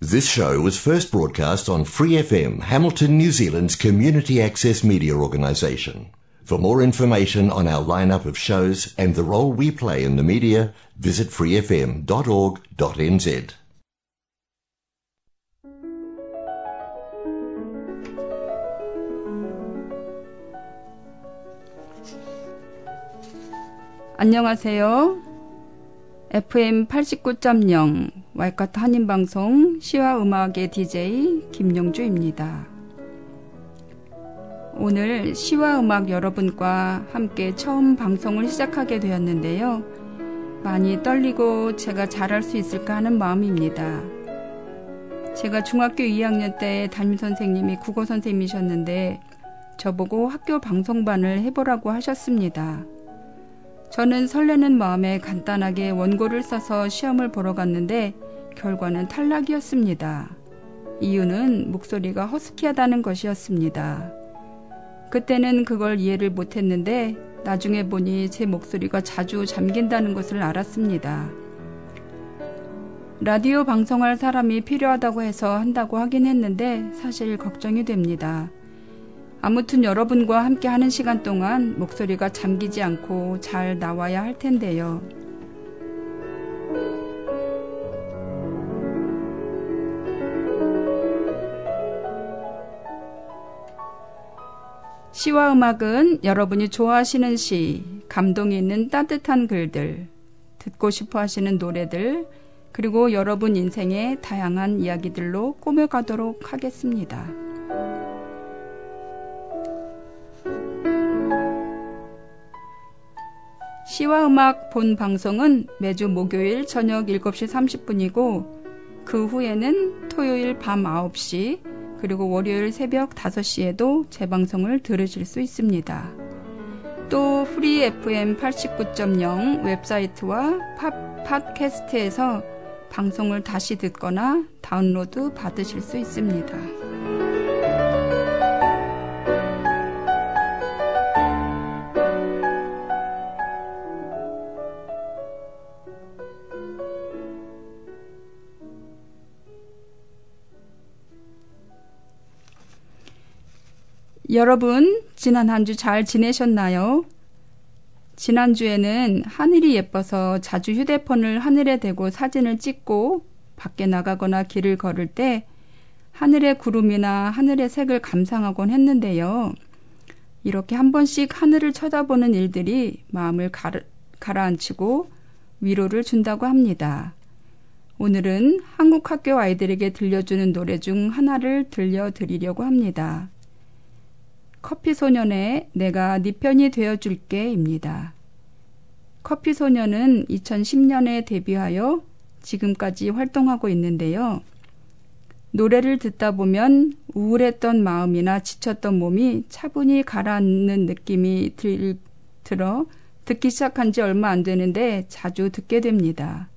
This show was first broadcast on Free FM, Hamilton, New Zealand's community access media organisation. For more information on our lineup of shows and the role we play in the media, visit freefm.org.nz. 안녕하세요. FM 89.0 와이카트 한인방송 시와 음악의 DJ 김영주입니다. 오늘 시와 음악 여러분과 함께 처음 방송을 시작하게 되었는데요. 많이 떨리고 제가 잘할 수 있을까 하는 마음입니다. 제가 중학교 2학년 때 담임 선생님이 국어 선생님이셨는데 저보고 학교 방송반을 해보라고 하셨습니다. 저는 설레는 마음에 간단하게 원고를 써서 시험을 보러 갔는데 결과는 탈락이었습니다. 이유는 목소리가 허스키하다는 것이었습니다. 그때는 그걸 이해를 못했는데 나중에 보니 제 목소리가 자주 잠긴다는 것을 알았습니다. 라디오 방송할 사람이 필요하다고 해서 한다고 하긴 했는데 사실 걱정이 됩니다. 아무튼 여러분과 함께 하는 시간 동안 목소리가 잠기지 않고 잘 나와야 할 텐데요. 시와 음악은 여러분이 좋아하시는 시, 감동이 있는 따뜻한 글들, 듣고 싶어 하시는 노래들, 그리고 여러분 인생의 다양한 이야기들로 꾸며가도록 하겠습니다. 시와 음악 본 방송은 매주 목요일 저녁 7시 30분이고 그 후에는 토요일 밤 9시 그리고 월요일 새벽 5시에도 재방송을 들으실 수 있습니다. 또 프리 FM 89.0 웹사이트와 팟, 팟캐스트에서 방송을 다시 듣거나 다운로드 받으실 수 있습니다. 여러분, 지난 한 주 잘 지내셨나요? 지난주에는 하늘이 예뻐서 자주 휴대폰을 하늘에 대고 사진을 찍고 밖에 나가거나 길을 걸을 때 하늘의 구름이나 하늘의 색을 감상하곤 했는데요. 이렇게 한 번씩 하늘을 쳐다보는 일들이 마음을 가르, 가라앉히고 위로를 준다고 합니다. 오늘은 한국 학교 아이들에게 들려주는 노래 중 하나를 들려드리려고 합니다. 커피 소년의 내가 네 편이 되어줄게입니다. 커피 소년은 2010년에 데뷔하여 지금까지 활동하고 있는데요. 노래를 듣다 보면 우울했던 마음이나 지쳤던 몸이 차분히 가라앉는 느낌이 들, 들어 듣기 시작한 지 얼마 안 되는데 자주 듣게 됩니다.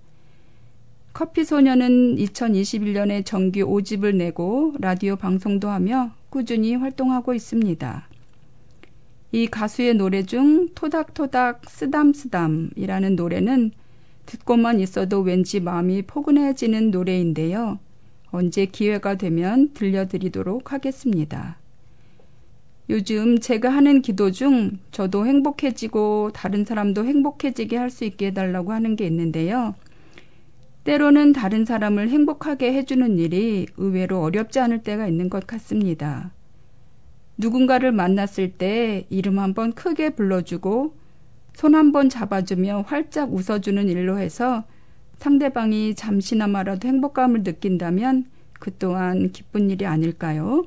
커피 소년은 2021년에 정규 5집을 내고 라디오 방송도 하며 꾸준히 활동하고 있습니다. 이 가수의 노래 중 토닥토닥 쓰담쓰담이라는 노래는 듣고만 있어도 왠지 마음이 포근해지는 노래인데요. 언제 기회가 되면 들려드리도록 하겠습니다. 요즘 제가 하는 기도 중 저도 행복해지고 다른 사람도 행복해지게 할 수 있게 해달라고 하는 게 있는데요. 때로는 다른 사람을 행복하게 해주는 일이 의외로 어렵지 않을 때가 있는 것 같습니다. 누군가를 만났을 때 이름 한번 크게 불러주고 손 한번 잡아주며 활짝 웃어주는 일로 해서 상대방이 잠시나마라도 행복감을 느낀다면 그 또한 기쁜 일이 아닐까요?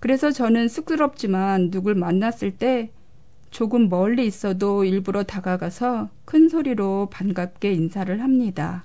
그래서 저는 쑥스럽지만 누굴 만났을 때 조금 멀리 있어도 일부러 다가가서 큰 소리로 반갑게 인사를 합니다.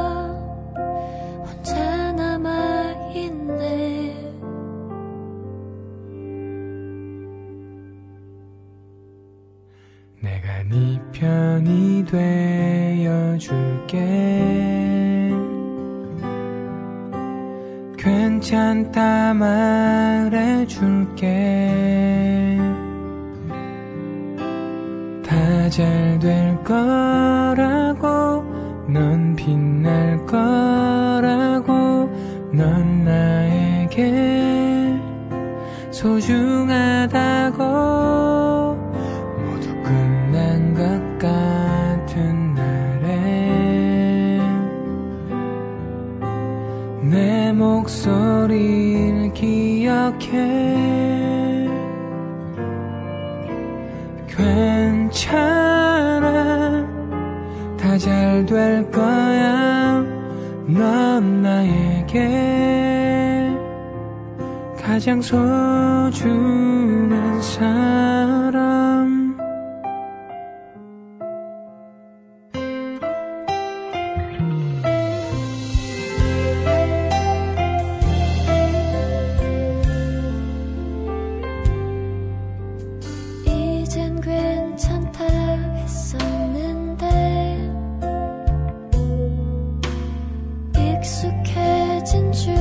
말해줄게. 다 잘 될 거라고 넌 빛날 거라고 넌 나에게 소중하다고 목소리를 기억해. 괜찮아. 다 잘 될 거야. 넌 나에게. 가장 소중한 사람 괜찮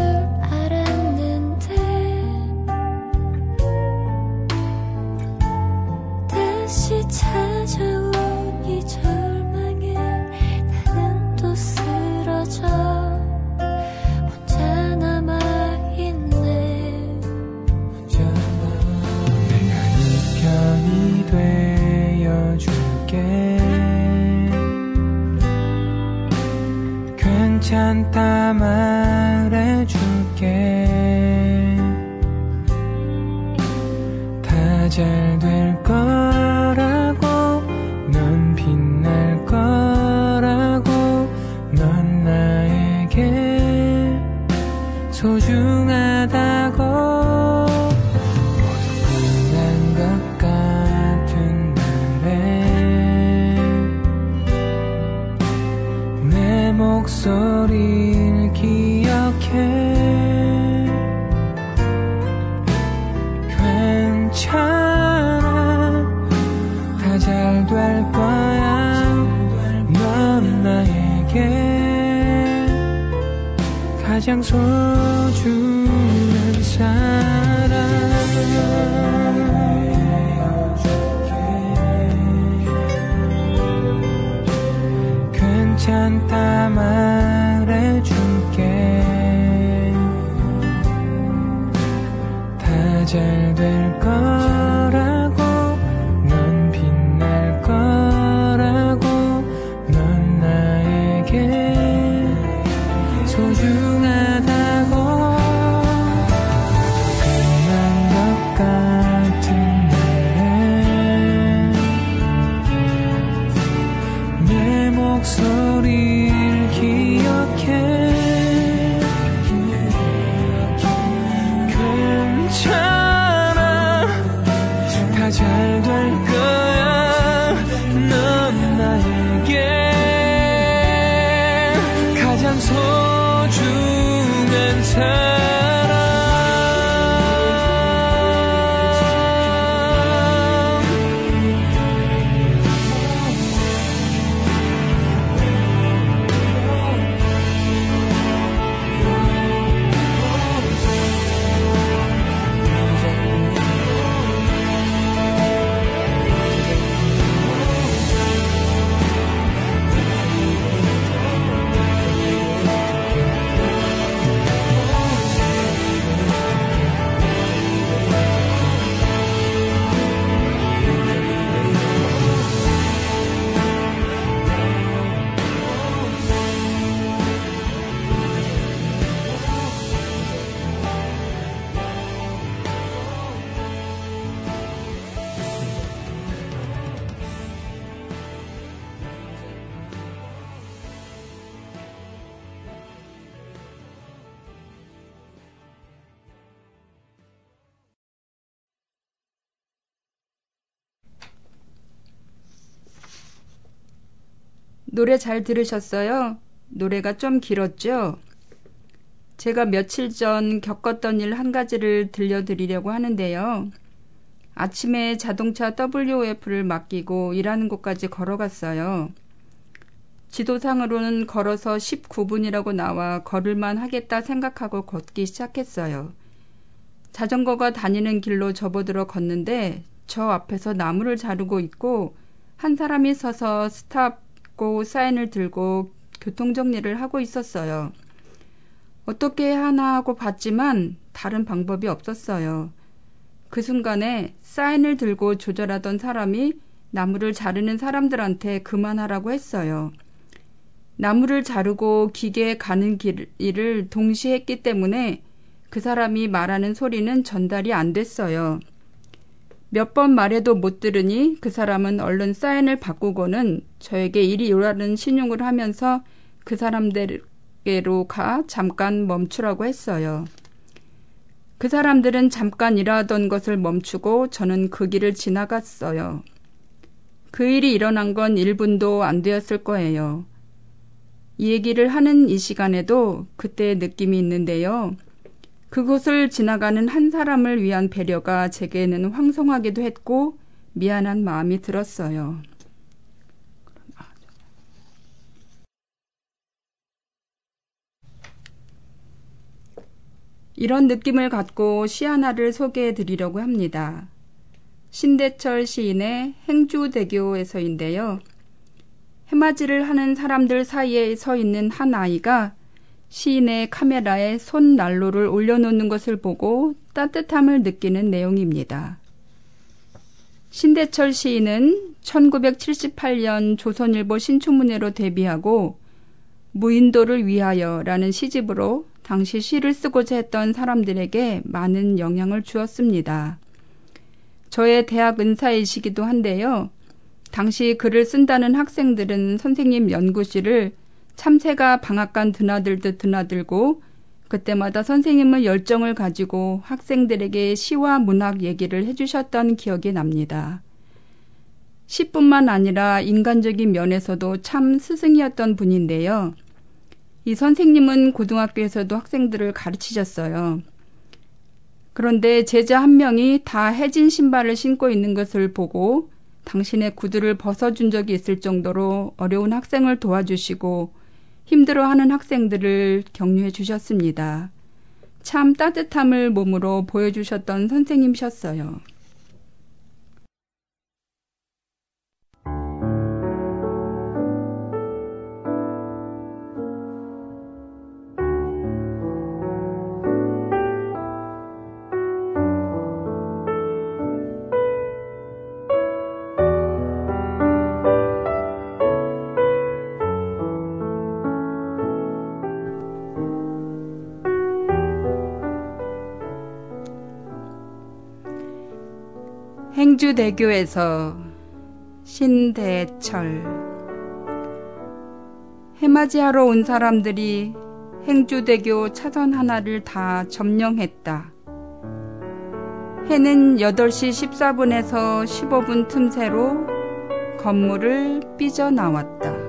소중하다 노래 잘 들으셨어요? 노래가 좀 길었죠? 제가 며칠 전 겪었던 일 한 가지를 들려드리려고 하는데요. 아침에 자동차 WF를 맡기고 일하는 곳까지 걸어갔어요. 지도상으로는 걸어서 19분이라고 나와 걸을만 하겠다 생각하고 걷기 시작했어요. 자전거가 다니는 길로 접어들어 걷는데 저 앞에서 나무를 자르고 있고 한 사람이 서서 스탑 고 사인을 들고 교통정리를 하고 있었어요. 어떻게 하나 하고 봤지만 다른 방법이 없었어요. 그 순간에 사인을 들고 조절하던 사람이 나무를 자르는 사람들한테 그만하라고 했어요. 나무를 자르고 기계에 가는 길, 일을 동시에 했기 때문에 그 사람이 말하는 소리는 전달이 안 됐어요. 몇 번 말해도 못 들으니 그 사람은 얼른 사인을 바꾸고는 저에게 이리 오라는 신용을 하면서 그 사람들에게로 가 잠깐 멈추라고 했어요. 그 사람들은 잠깐 일하던 것을 멈추고 저는 그 길을 지나갔어요. 그 일이 일어난 건 1분도 안 되었을 거예요. 이 얘기를 하는 이 시간에도 그때의 느낌이 있는데요. 그곳을 지나가는 한 사람을 위한 배려가 제게는 황송하기도 했고 미안한 마음이 들었어요. 이런 느낌을 갖고 시 하나를 소개해 드리려고 합니다. 신대철 시인의 행주대교에서인데요. 해맞이를 하는 사람들 사이에 서 있는 한 아이가 시인의 카메라에 손 난로를 올려놓는 것을 보고 따뜻함을 느끼는 내용입니다. 신대철 시인은 1978년 조선일보 신춘문예로 데뷔하고 무인도를 위하여라는 시집으로 당시 시를 쓰고자 했던 사람들에게 많은 영향을 주었습니다. 저의 대학 은사이시기도 한데요. 당시 글을 쓴다는 학생들은 선생님 연구실을 참새가 방앗간 드나들듯 드나들고 그때마다 선생님은 열정을 가지고 학생들에게 시와 문학 얘기를 해주셨던 기억이 납니다. 시뿐만 아니라 인간적인 면에서도 참 스승이었던 분인데요. 이 선생님은 고등학교에서도 학생들을 가르치셨어요. 그런데 제자 한 명이 다 해진 신발을 신고 있는 것을 보고 당신의 구두를 벗어준 적이 있을 정도로 어려운 학생을 도와주시고 힘들어하는 학생들을 격려해 주셨습니다. 참 따뜻함을 몸으로 보여주셨던 선생님이셨어요. 행주대교에서 신대철 해맞이하러 온 사람들이 행주대교 차선 하나를 다 점령했다. 해는 8시 14분에서 15분 틈새로 건물을 삐져나왔다.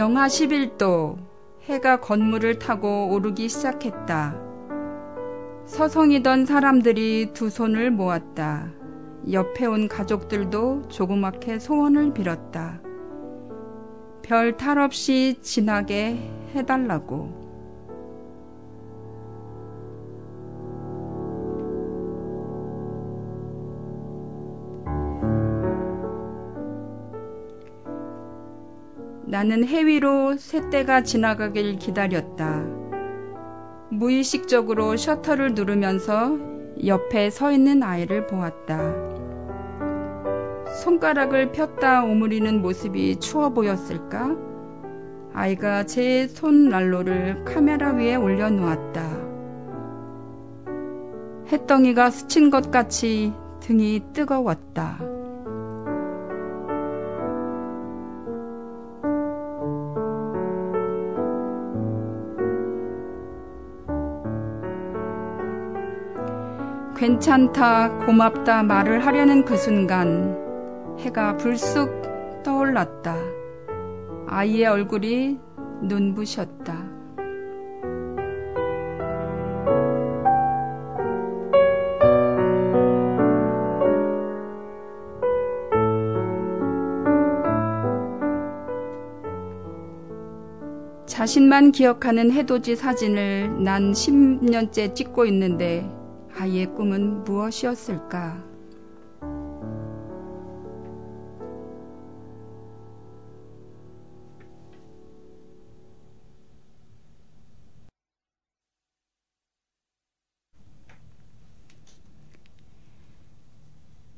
영하 11도 해가 건물을 타고 오르기 시작했다. 서성이던 사람들이 두 손을 모았다. 옆에 온 가족들도 조그맣게 소원을 빌었다. 별 탈 없이 지나게 해달라고. 나는 해위로 새떼가 지나가길 기다렸다. 무의식적으로 셔터를 누르면서 옆에 서 있는 아이를 보았다. 손가락을 폈다 오므리는 모습이 추워 보였을까? 아이가 제 손난로를 카메라 위에 올려놓았다. 햇덩이가 스친 것 같이 등이 뜨거웠다. 괜찮다, 고맙다 말을 하려는 그 순간 해가 불쑥 떠올랐다. 아이의 얼굴이 눈부셨다. 자신만 기억하는 해돋이 사진을 난 10년째 찍고 있는데 아이의 꿈은 무엇이었을까?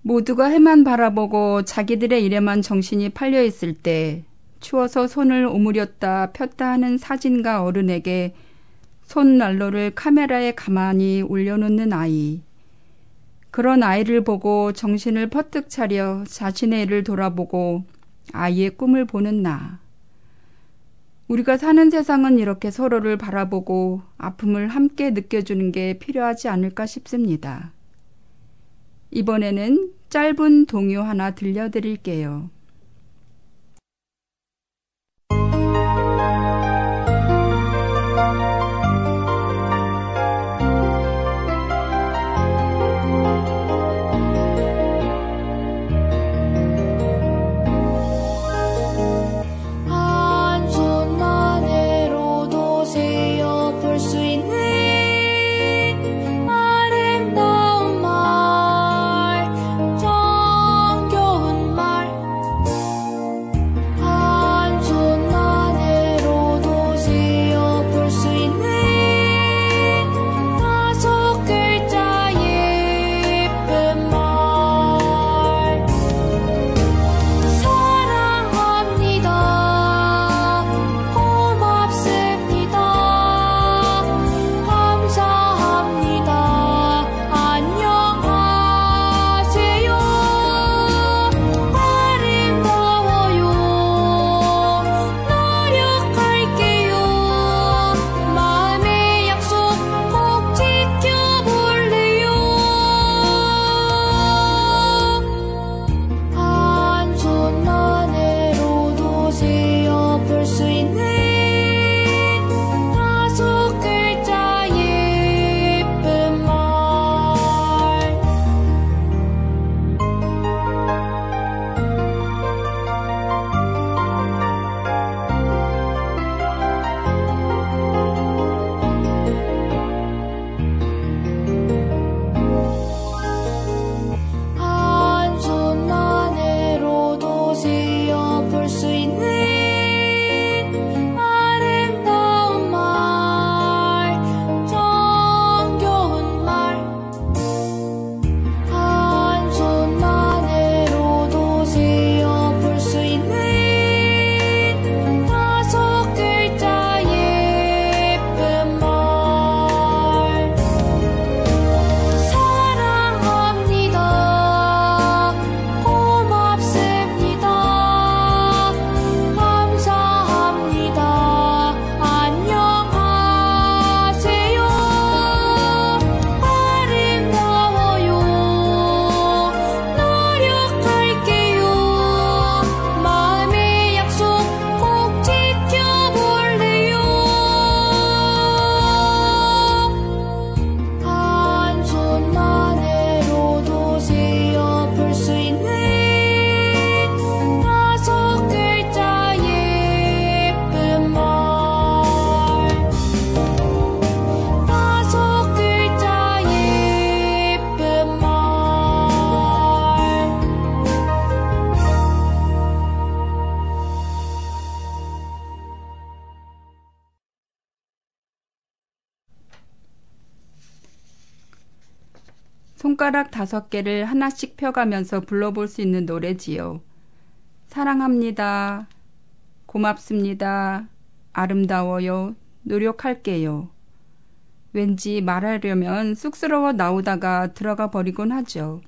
모두가 해만 바라보고 자기들의 일에만 정신이 팔려 있을 때 추워서 손을 오므렸다 폈다 하는 사진가 어른에게 손난로를 카메라에 가만히 올려놓는 아이. 그런 아이를 보고 정신을 퍼뜩 차려 자신의 일을 돌아보고 아이의 꿈을 보는 나. 우리가 사는 세상은 이렇게 서로를 바라보고 아픔을 함께 느껴주는 게 필요하지 않을까 싶습니다. 이번에는 짧은 동요 하나 들려드릴게요. 손가락 다섯 개를 하나씩 펴가면서 불러볼 수 있는 노래지요. 사랑합니다. 고맙습니다. 아름다워요. 노력할게요. 왠지 말하려면 쑥스러워 나오다가 들어가 버리곤 하죠.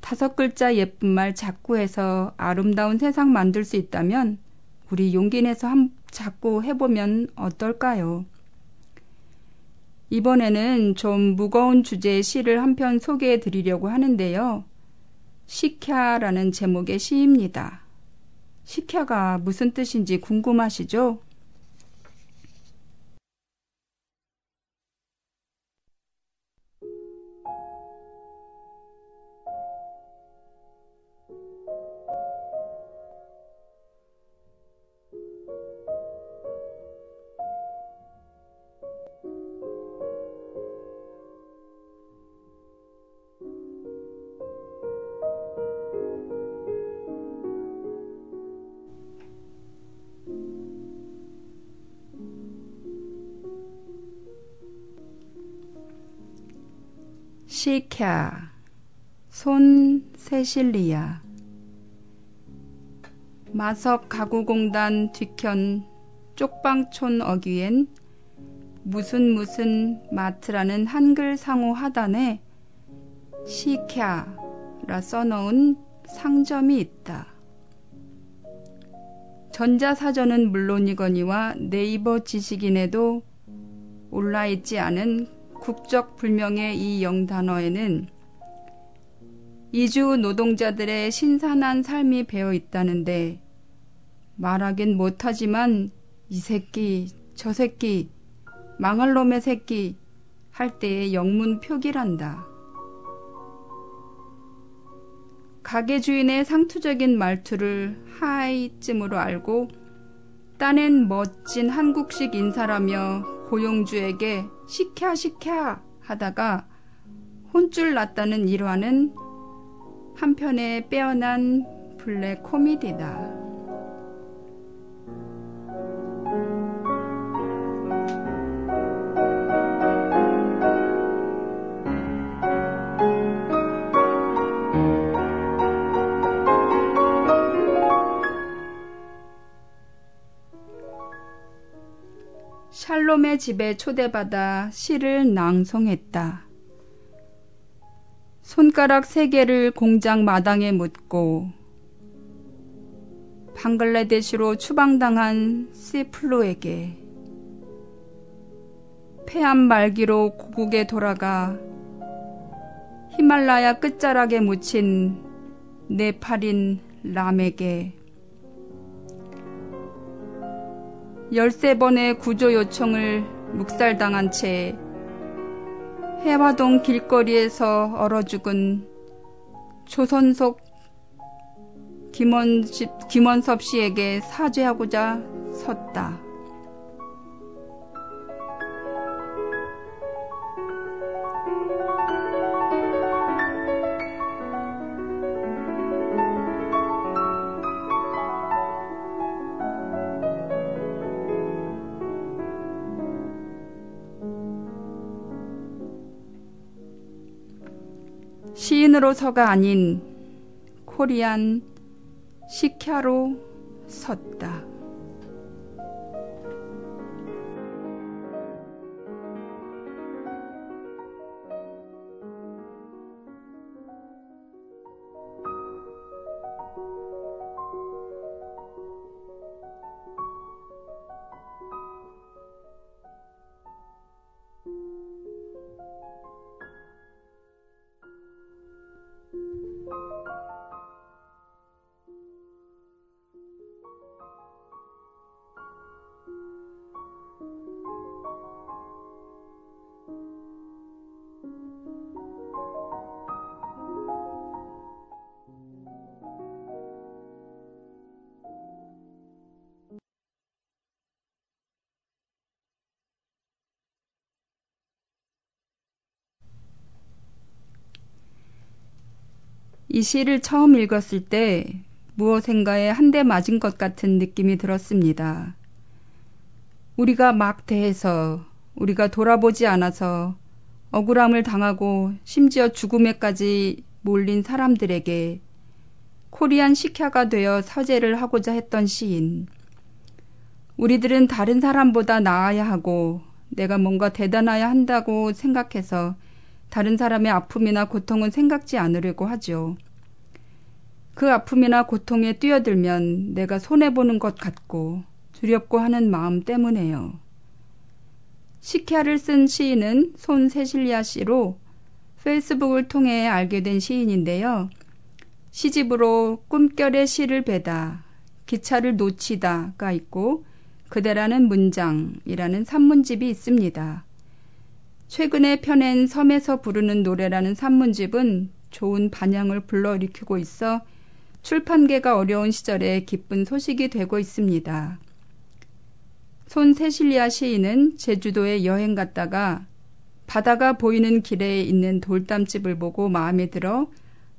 다섯 글자 예쁜 말 자꾸 해서 아름다운 세상 만들 수 있다면 우리 용기 내서 한 자꾸 해보면 어떨까요? 이번에는 좀 무거운 주제의 시를 한 편 소개해 드리려고 하는데요. 시캬라는 제목의 시입니다. 시캬가 무슨 뜻인지 궁금하시죠? 시캬 손 세실리아 마석 가구공단 뒤편 쪽방촌 어귀엔 무슨 무슨 마트라는 한글 상호 하단에 시캬라 써놓은 상점이 있다. 전자사전은 물론이거니와 네이버 지식인에도 올라있지 않은 국적 불명의 이 영단어에는 이주 노동자들의 신선한 삶이 배어 있다는데 말하긴 못하지만 이 새끼 저 새끼 망할 놈의 새끼 할 때의 영문 표기란다. 가게 주인의 상투적인 말투를 하이쯤으로 알고 따낸 멋진 한국식 인사라며 고용주에게 시켜 시켜 하다가 혼쭐 났다는 일화는 한편의 빼어난 블랙 코미디다. 샬롬의 집에 초대받아 시를 낭송했다. 손가락 세 개를 공장 마당에 묻고 방글라데시로 추방당한 시플로에게 폐암 말기로 고국에 돌아가 히말라야 끝자락에 묻힌 네팔인 람에게 열세 번의 구조 요청을 묵살당한 채 해화동 길거리에서 얼어 죽은 김원십, 김원섭 씨에게 사죄하고자 섰다. 인으로서가 아닌 코리안 시캬로 섰다. 이 시를 처음 읽었을 때 무엇인가에 한 대 맞은 것 같은 느낌이 들었습니다. 우리가 막 대해서 우리가 돌아보지 않아서 억울함을 당하고 심지어 죽음에까지 몰린 사람들에게 코리안 식혀가 되어 서재를 하고자 했던 시인. 우리들은 다른 사람보다 나아야 하고 내가 뭔가 대단해야 한다고 생각해서 다른 사람의 아픔이나 고통은 생각지 않으려고 하죠. 그 아픔이나 고통에 뛰어들면 내가 손해보는 것 같고 두렵고 하는 마음 때문에요. 시키아를 쓴 시인은 손 세실리아 씨로 페이스북을 통해 알게 된 시인인데요. 시집으로 꿈결의 시를 베다, 기차를 놓치다가 있고 그대라는 문장이라는 산문집이 있습니다. 최근에 펴낸 섬에서 부르는 노래라는 산문집은 좋은 반향을 불러일으키고 있어 출판계가 어려운 시절에 기쁜 소식이 되고 있습니다. 손 세실리아 시인은 제주도에 여행 갔다가 바다가 보이는 길에 있는 돌담집을 보고 마음에 들어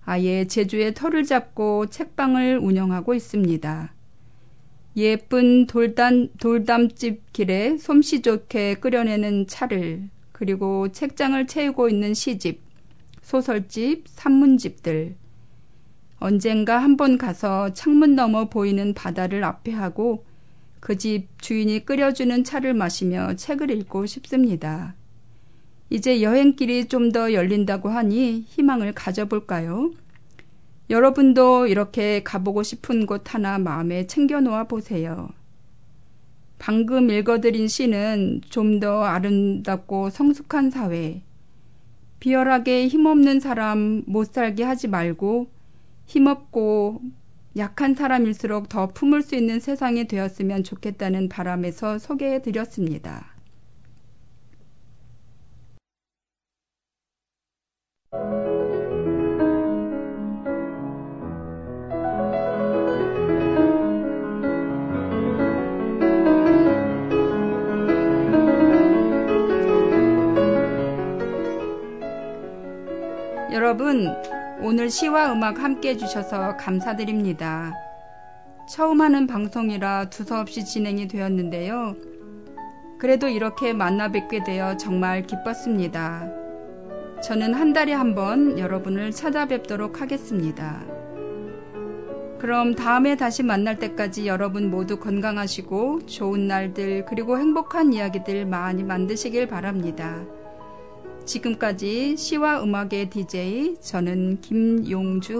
아예 제주에 터를 잡고 책방을 운영하고 있습니다. 예쁜 돌담, 돌담집 길에 솜씨 좋게 끓여내는 차를 그리고 책장을 채우고 있는 시집, 소설집, 산문집들. 언젠가 한 번 가서 창문 너머 보이는 바다를 앞에 하고 그 집 주인이 끓여주는 차를 마시며 책을 읽고 싶습니다. 이제 여행길이 좀 더 열린다고 하니 희망을 가져볼까요? 여러분도 이렇게 가보고 싶은 곳 하나 마음에 챙겨놓아 보세요. 방금 읽어드린 시는 좀 더 아름답고 성숙한 사회, 비열하게 힘없는 사람 못 살게 하지 말고 힘없고 약한 사람일수록 더 품을 수 있는 세상이 되었으면 좋겠다는 바람에서 소개해 드렸습니다. 여러분, 오늘 시와 음악 함께 해주셔서 감사드립니다. 처음 하는 방송이라 두서없이 진행이 되었는데요. 그래도 이렇게 만나 뵙게 되어 정말 기뻤습니다. 저는 한 달에 한 번 여러분을 찾아뵙도록 하겠습니다. 그럼 다음에 다시 만날 때까지 여러분 모두 건강하시고 좋은 날들 그리고 행복한 이야기들 많이 만드시길 바랍니다. 지금까지 시와 음악의 DJ 저는 김용주였습니다.